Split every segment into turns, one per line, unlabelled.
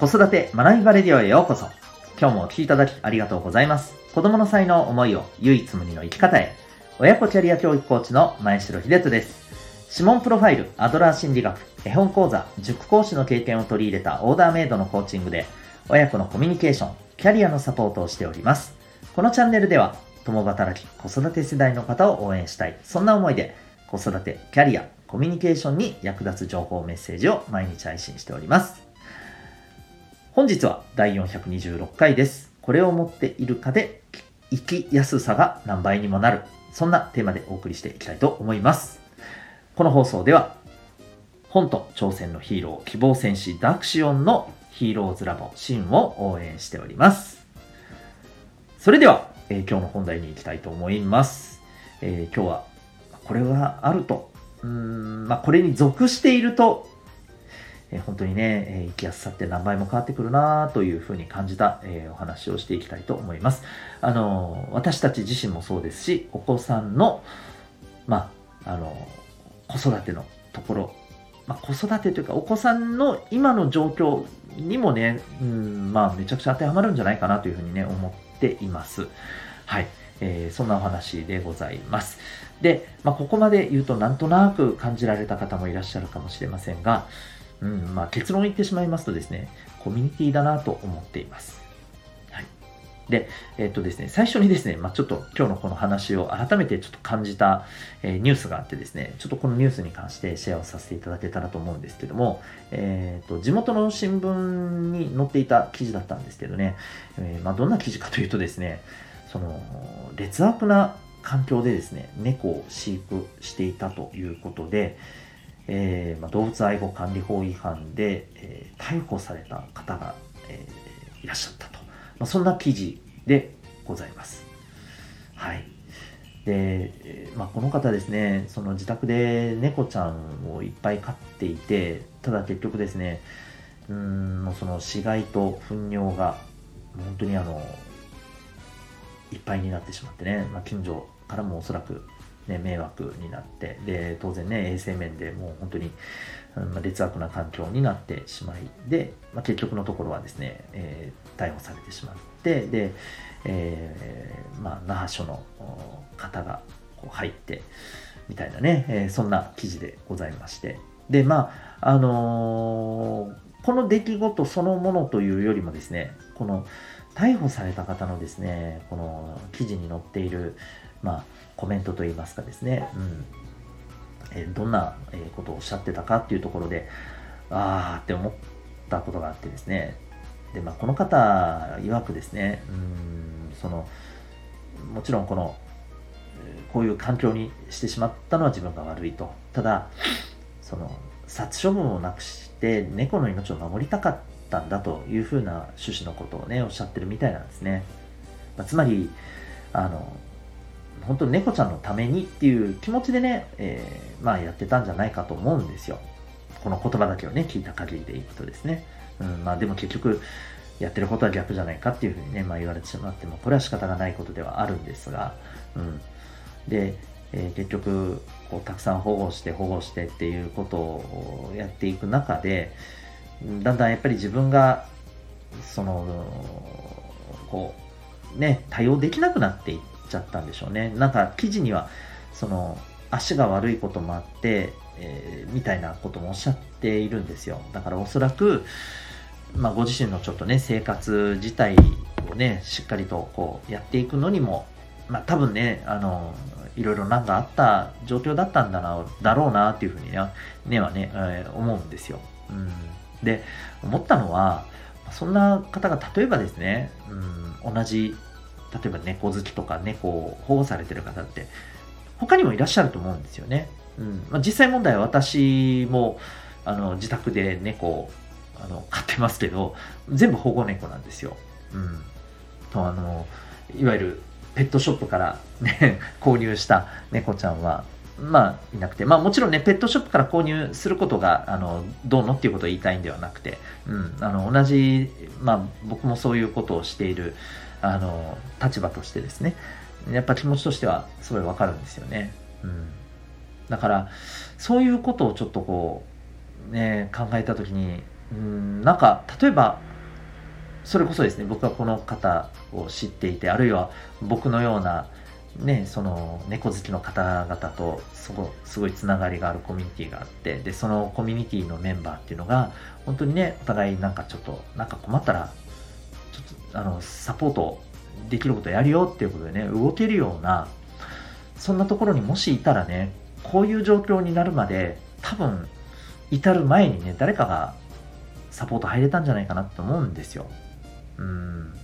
子育て学びバレディオへようこそ。今日もお聴きいただきありがとうございます。子供の才能、思いを唯一無二の生き方へ。親子キャリア教育コーチの前城秀人です。指紋プロファイル、アドラー心理学、絵本講座、塾講師の経験を取り入れたオーダーメイドのコーチングで、親子のコミュニケーション、キャリアのサポートをしております。このチャンネルでは、共働き、子育て世代の方を応援したい。そんな思いで、子育て、キャリア、コミュニケーションに役立つ情報メッセージを毎日配信しております。本日は第426回です。これを持っているかで生きやすさが何倍にもなる。そんなテーマでお送りしていきたいと思います。この放送では、本と挑戦のヒーロー、希望戦士ダクシオンのヒーローズラボシンを応援しております。それでは、えー、今日の本題に行きたいと思います。えー、今日は、これがあると、うん、まあ、これに属しているとえ本当にね、え生きやすさって何倍も変わってくるなというふうに感じた、えお話をしていきたいと思います。あの、私たち自身もそうですし、お子さんの、まあ、あの、子育てのところ、まあ、子育てというか、お子さんの今の状況にもね、うん、まあ、めちゃくちゃ当てはまるんじゃないかなというふうにね、思っています。はい。えー、そんなお話でございます。で、まあ、ここまで言うとなんとなく感じられた方もいらっしゃるかもしれませんが、うん、まあ結論言ってしまいますとですね、コミュニティだなと思っています。はい。で、えっとですね、最初にですね、まあちょっと今日のこの話を改めてちょっと感じた、えー、ニュースがあってですね、ちょっとこのニュースに関してシェアをさせていただけたらと思うんですけども、えっ、と、地元の新聞に載っていた記事だったんですけどね、えー、まあどんな記事かというとですね、その、劣悪な環境でですね、猫を飼育していたということで、えーまあ、動物愛護管理法違反で、えー、逮捕された方が、えー、いらっしゃったと、まあ、そんな記事でございます。はい。で、まあ、この方ですね、その自宅で猫ちゃんをいっぱい飼っていて、ただ結局ですね、うん、その死骸と糞尿が本当にあの、いっぱいになってしまってね、まあ、近所からもおそらくね、迷惑になってで当然ね衛生面でもう本当に、ま劣悪な環境になってしまいで、まあ、結局のところはですね、えー、逮捕されてしまってで、えー、まあ、那覇署の方がこう入ってみたいなね、えー、そんな記事でございましてでまああのこの出来事そのものというよりもですねこの逮捕された方のですねこの記事に載っているまあコメントといいますかですね、うん。えどんなことをおっしゃってたかっていうところで、ああって思ったことがあってですね、で、まあ、この方曰くですね、うん、その、もちろんこの、こういう環境にしてしまったのは自分が悪いと。ただ、その、殺処分をなくして猫の命を守りたかったんだというふうな趣旨のことをね、おっしゃってるみたいなんですね。まあ、つまり、あの、本当に猫ちゃんのためにっていう気持ちでね、えー、まあやってたんじゃないかと思うんですよ。この言葉だけをね、聞いた限りでいくとですね。うん、まあでも結局、やってることは逆じゃないかっていうふうにね、まあ言われてしまっても、これは仕方がないことではあるんですが、うん。で、えー、結局、こう、たくさん保護して保護してっていうことをやっていく中で、だんだんやっぱり自分が、その、こう、ね、対応できなくなっていっちゃったんでしょうね。なんか記事には、その、足が悪いこともあって、えー、みたいなこともおっしゃっているんですよ。だからおそらく、まあ、ご自身のちょっとね、生活自体をね、しっかりとこうやっていくのにも、まあ、多分ね、あの、いろいろなんかあった状況だったんだな、だろうなっていうふうにね、ねはね、えー、思うんですよ。うん。で、思ったのは、そんな方が例えばですね、うん、同じ例えば猫好きとか猫を保護されてる方って他にもいらっしゃると思うんですよね。うんまあ、実際問題は私もあの自宅で猫をあの飼ってますけど全部保護猫なんですよ。うん、とあのいわゆるペットショップからね 購入した猫ちゃんはまあいなくて。まあもちろんねペットショップから購入することがあのどうのっていうことを言いたいんではなくて、うん、あの同じまあ僕もそういうことをしているあの立場としてですね。やっぱ気持ちとしてはすごいわかるんですよね。うん、だからそういうことをちょっとこうね考えた時にうんなんか例えばそれこそですね僕はこの方を知っていてあるいは僕のようなね、その猫好きの方々とすごすごいつながりがあるコミュニティがあってでそのコミュニティのメンバーっていうのが本当にねお互いなんかちょっとなんか困ったらちょっとあのサポートできることやるよっていうことでね動けるようなそんなところにもしいたらねこういう状況になるまで多分至る前にね誰かがサポート入れたんじゃないかなと思うんですよ。うん。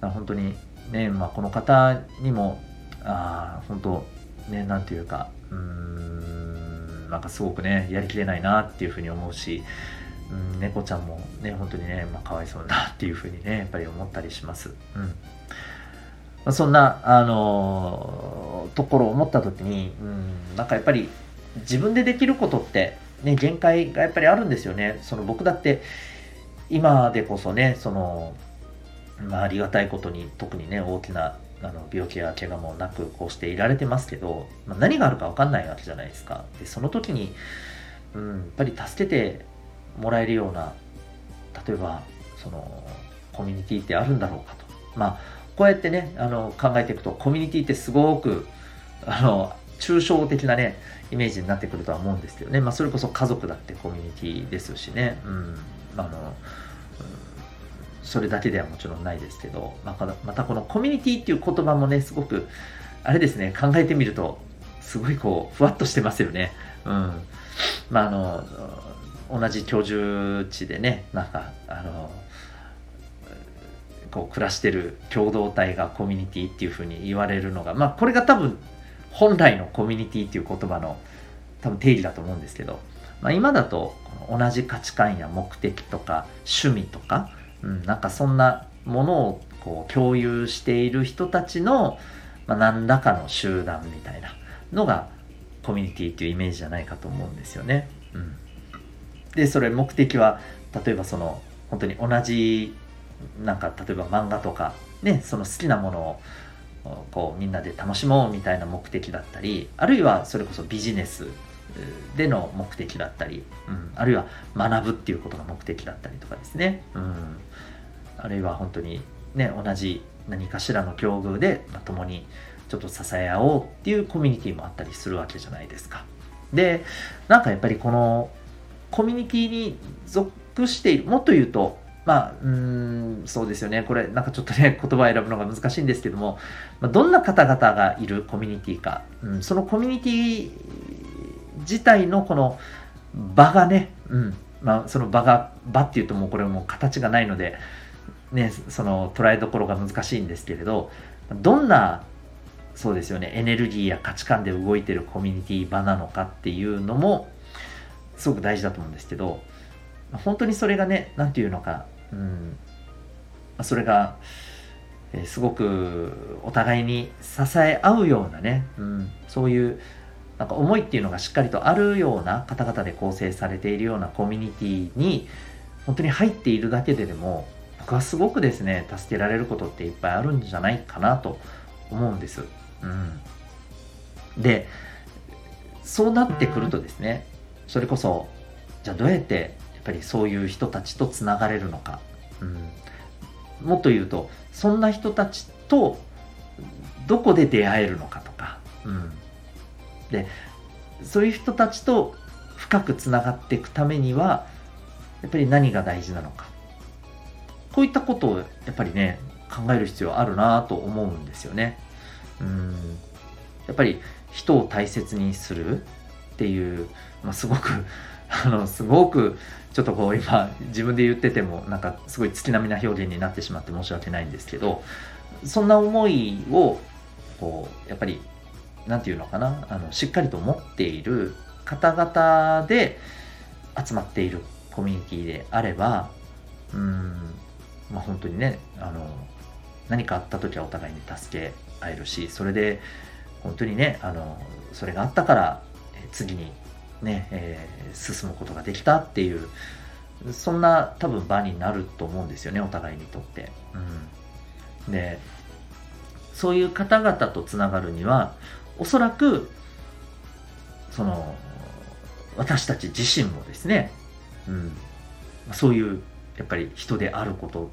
本当にね、まあ、この方にも、あ、本当ね、なんていうか、うん、なんかすごくね、やりきれないなっていうふうに思うし、うん、猫ちゃんもね、本当にね、まあ、かわいそうだなっていうふうにね、やっぱり思ったりします。うん。まあ、そんな、あのー、ところを思った時に、うん、なんかやっぱり自分でできることって、ね、限界がやっぱりあるんですよね。その僕だって、今でこそね、その、まあ、ありがたいことに特にね大きなあの病気や怪我もなくこうしていられてますけど、まあ、何があるか分かんないわけじゃないですか。でその時に、うん、やっぱり助けてもらえるような例えばそのコミュニティってあるんだろうかと。まあこうやってねあの考えていくとコミュニティってすごくあの抽象的なねイメージになってくるとは思うんですけどね、まあ、それこそ家族だってコミュニティですしね、うん、あのそれだけではもちろんないですけど、またまたこのコミュニティっていう言葉もね、すごく、あれですね、考えてみると、すごいこう、ふわっとしてますよね。うん。まあ、あの、同じ居住地でね、なんか、あの、こう暮らしてる共同体がコミュニティっていうふうに言われるのが、まあ、これが多分、本来のコミュニティっていう言葉の多分定義だと思うんですけど、まあ、今だと同じ価値観や目的とか趣味とかうん、なんかそんなものをこう共有している人たちの、まあ、何らかの集団みたいなのがコミュニティっていうイメージじゃないかと思うんですよね。うん、でそれ目的は例えばその本当に同じなんか例えば漫画とかねその好きなものをこうみんなで楽しもうみたいな目的だったりあるいはそれこそビジネスでの目的だったり、うん、あるいは学ぶっていうことが目的だったりとかですね、うん、あるいは本当にね同じ何かしらの境遇で、まあ、共にちょっと支え合おうっていうコミュニティもあったりするわけじゃないですか。でなんかやっぱりこのコミュニティに属しているもっと言うとまあ、うん、そうですよね。これ、なんかちょっとね、言葉を選ぶのが難しいんですけども、まあ、どんな方々がいるコミュニティか、うん、そのコミュニティ自体のこの場がね、うん、まあ、その場が、場っていうともうこれもう形がないので、ね、その捉えどころが難しいんですけれど、どんな、そうですよね、エネルギーや価値観で動いてるコミュニティ場なのかっていうのも、すごく大事だと思うんですけど、本当にそれがね、なんていうのか、うん、それが、えすごくお互いに支え合うようなね、うん、そういうなんか思いっていうのがしっかりとあるような方々で構成されているようなコミュニティに本当に入っているだけででも僕はすごくですね助けられることっていっぱいあるんじゃないかなと思うんです。うん、でそうなってくるとですねそれこそじゃあどうやってやっぱりそういう人たちとつながれるのか、うん、もっと言うとそんな人たちとどこで出会えるのかとか、うん、でそういう人たちと深くつながっていくためにはやっぱり何が大事なのか。こういったことをやっぱりね考える必要あるなと思うんですよね。うん。やっぱり人を大切にするっていう、まあ、すごく あのすごくちょっとこう今自分で言っててもなんかすごい月並みな表現になってしまって申し訳ないんですけどそんな思いをこうやっぱり何て言うのかな？あのしっかりと持っている方々で集まっているコミュニティであればうんまあ本当にねあの何かあった時はお互いに助け合えるしそれで本当にねあのそれがあったから次にね、えー、進むことができたっていうそんな多分場になると思うんですよねお互いにとって。うん、でそういう方々とつながるにはおそらくその私たち自身もですね、うん、そういうやっぱり人であることっ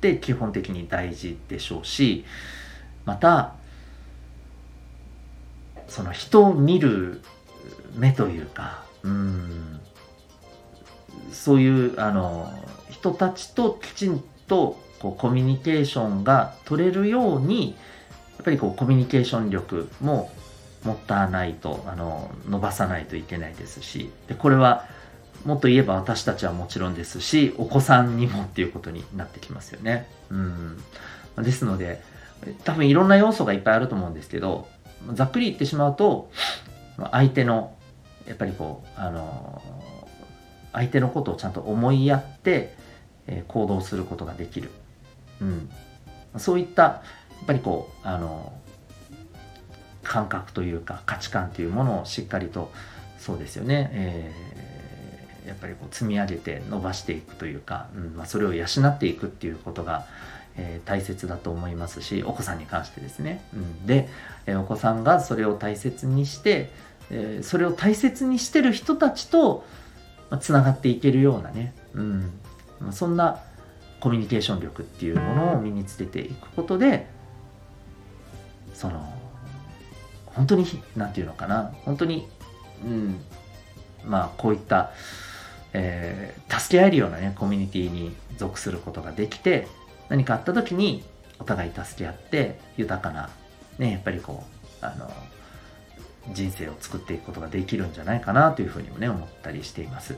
て基本的に大事でしょうしまたその人を見る目というかうん。そういうあの人たちときちんとこうコミュニケーションが取れるようにっぱりこうコミュニケーション力も持たないとあの伸ばさないといけないですしでこれはもっと言えば私たちはもちろんですしお子さんにもっていうことになってきますよね。うん。ですので多分いろんな要素がいっぱいあると思うんですけどざっくり言ってしまうと相手のやっぱりこうあの相手のことをちゃんと思いやって、え、行動することができる、うん、そういったっぱりこうあの感覚というか価値観というものをしっかりとそうですよね、えー、やっぱりこう積み上げて伸ばしていくというか、うんまあ、それを養っていくっていうことが、えー、大切だと思いますしお子さんに関してですね、うん、で、えー、お子さんがそれを大切にして、えそれを大切にしてる人たちとつながっていけるようなね、うんま、そんなコミュニケーション力っていうものを身につけていくことでその本当に何て言うのかな。本当に、うん、まあこういった、えー、助け合えるようなねコミュニティに属することができて何かあった時にお互い助け合って豊かなねやっぱりこうあの人生を作っていくことができるんじゃないかなというふうにもね思ったりしています。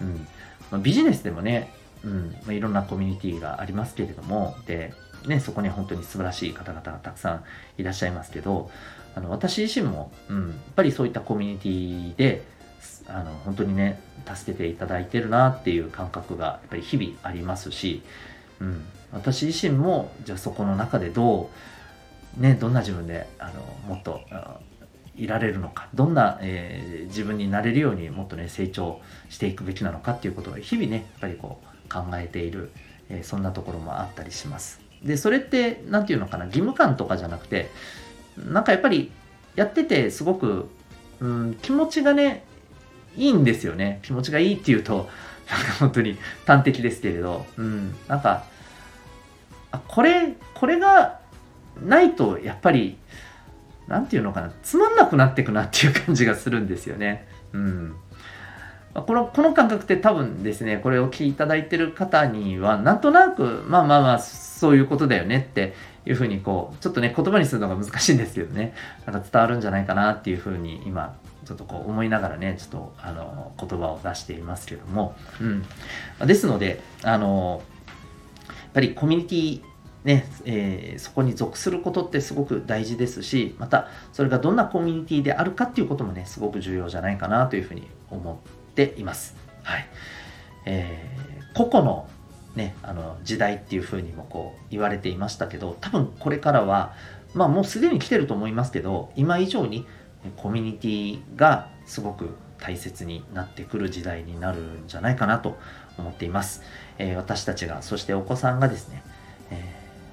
うん。まあ、ビジネスでもね、うん。まあ、いろんなコミュニティがありますけれどもで、ね、そこに本当に素晴らしい方々がたくさんいらっしゃいますけどあの私自身も、うん、やっぱりそういったコミュニティであの本当にね助けていただいてるなっていう感覚がやっぱり日々ありますし、うん、私自身もじゃあそこの中でどうねどんな自分であのもっといられるのかどんな、えー、自分になれるようにもっとね成長していくべきなのかっていうことを日々ねやっぱりこう考えている、えー、そんなところもあったりします。でそれって何て言うのかな義務感とかじゃなくてなんかやっぱりやっててすごく、うん、気持ちがね、いいんですよね。気持ちがいいっていうと、なんか本当に端的ですけれど、うん、なんか、あ、これ、これがないと、やっぱり、なんていうのかな、つまんなくなってくなっていう感じがするんですよね。うん。この、この感覚って多分ですね、これを聞いていただいてる方には、なんとなく、まあまあまあ、そういうことだよねっていうふうにこう、ちょっとね、言葉にするのが難しいんですけどね、なんか伝わるんじゃないかなっていうふうに今、ちょっとこう思いながらね、ちょっとあの言葉を出していますけども、うん。ですので、あの、やっぱりコミュニティねえー、そこに属することってすごく大事ですしまたそれがどんなコミュニティであるかっていうこともねすごく重要じゃないかなというふうに思っています。はいえー、個々のね、あの時代っていうふうにもこう言われていましたけど多分これからはまあもうすでに来てると思いますけど今以上にコミュニティがすごく大切になってくる時代になるんじゃないかなと思っています、えー、私たちがそしてお子さんがですね、え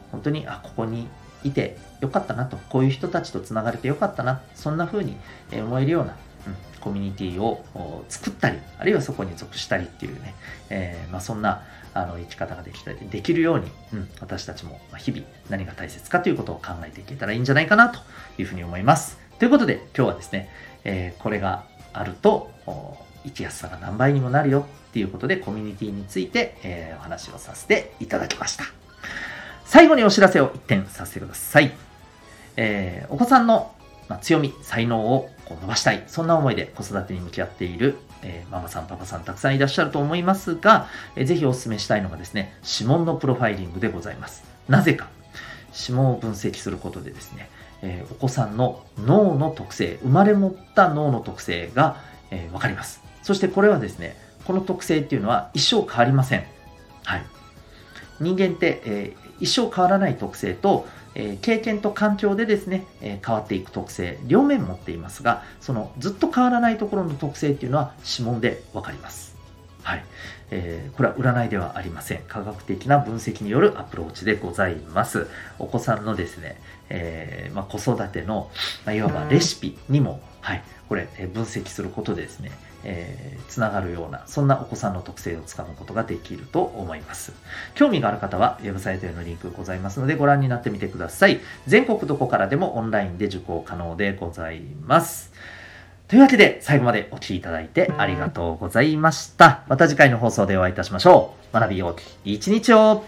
ー、本当にあここにいてよかったなとこういう人たちとつながれてよかったなそんな風に思えるようなうん、コミュニティを作ったり、あるいはそこに属したりっていうね、えー、まあ、そんなあの生き方ができたりできるように、うん、私たちも日々何が大切かということを考えていけたらいいんじゃないかなというふうに思います。ということで今日はですね、えー、これがあると生きやすさが何倍にもなるよっていうことでコミュニティについて、えー、お話をさせていただきました。最後にお知らせを一点させてください。えー、お子さんのまあ、強み、才能をこう伸ばしたい。そんな思いで子育てに向き合っている、えー、ママさん、パパさんたくさんいらっしゃると思いますが、えー、ぜひお勧めしたいのがですね、指紋のプロファイリングでございます。なぜか、指紋を分析することでですね、えー、お子さんの脳の特性、生まれ持った脳の特性が、えー、わかります。そしてこれはですね、この特性っていうのは一生変わりません。はい。人間って、えー、一生変わらない特性と、えー、経験と環境でですね、えー、変わっていく特性、両面持っていますが、そのずっと変わらないところの特性っていうのは指紋でわかります。はい。えー、これは占いではありません。科学的な分析によるアプローチでございます。お子さんのですね、えー、まあ、子育ての、まあ、いわばレシピにも、はい、これ、え分析することでですね、えー、つながるような、そんなお子さんの特性をつかむことができると思います。興味がある方は、ウェブサイトへのリンクございますので、ご覧になってみてください。全国どこからでもオンラインで受講可能でございます。というわけで、最後までお聴きいただいてありがとうございました。また次回の放送でお会いいたしましょう。学びようき一日を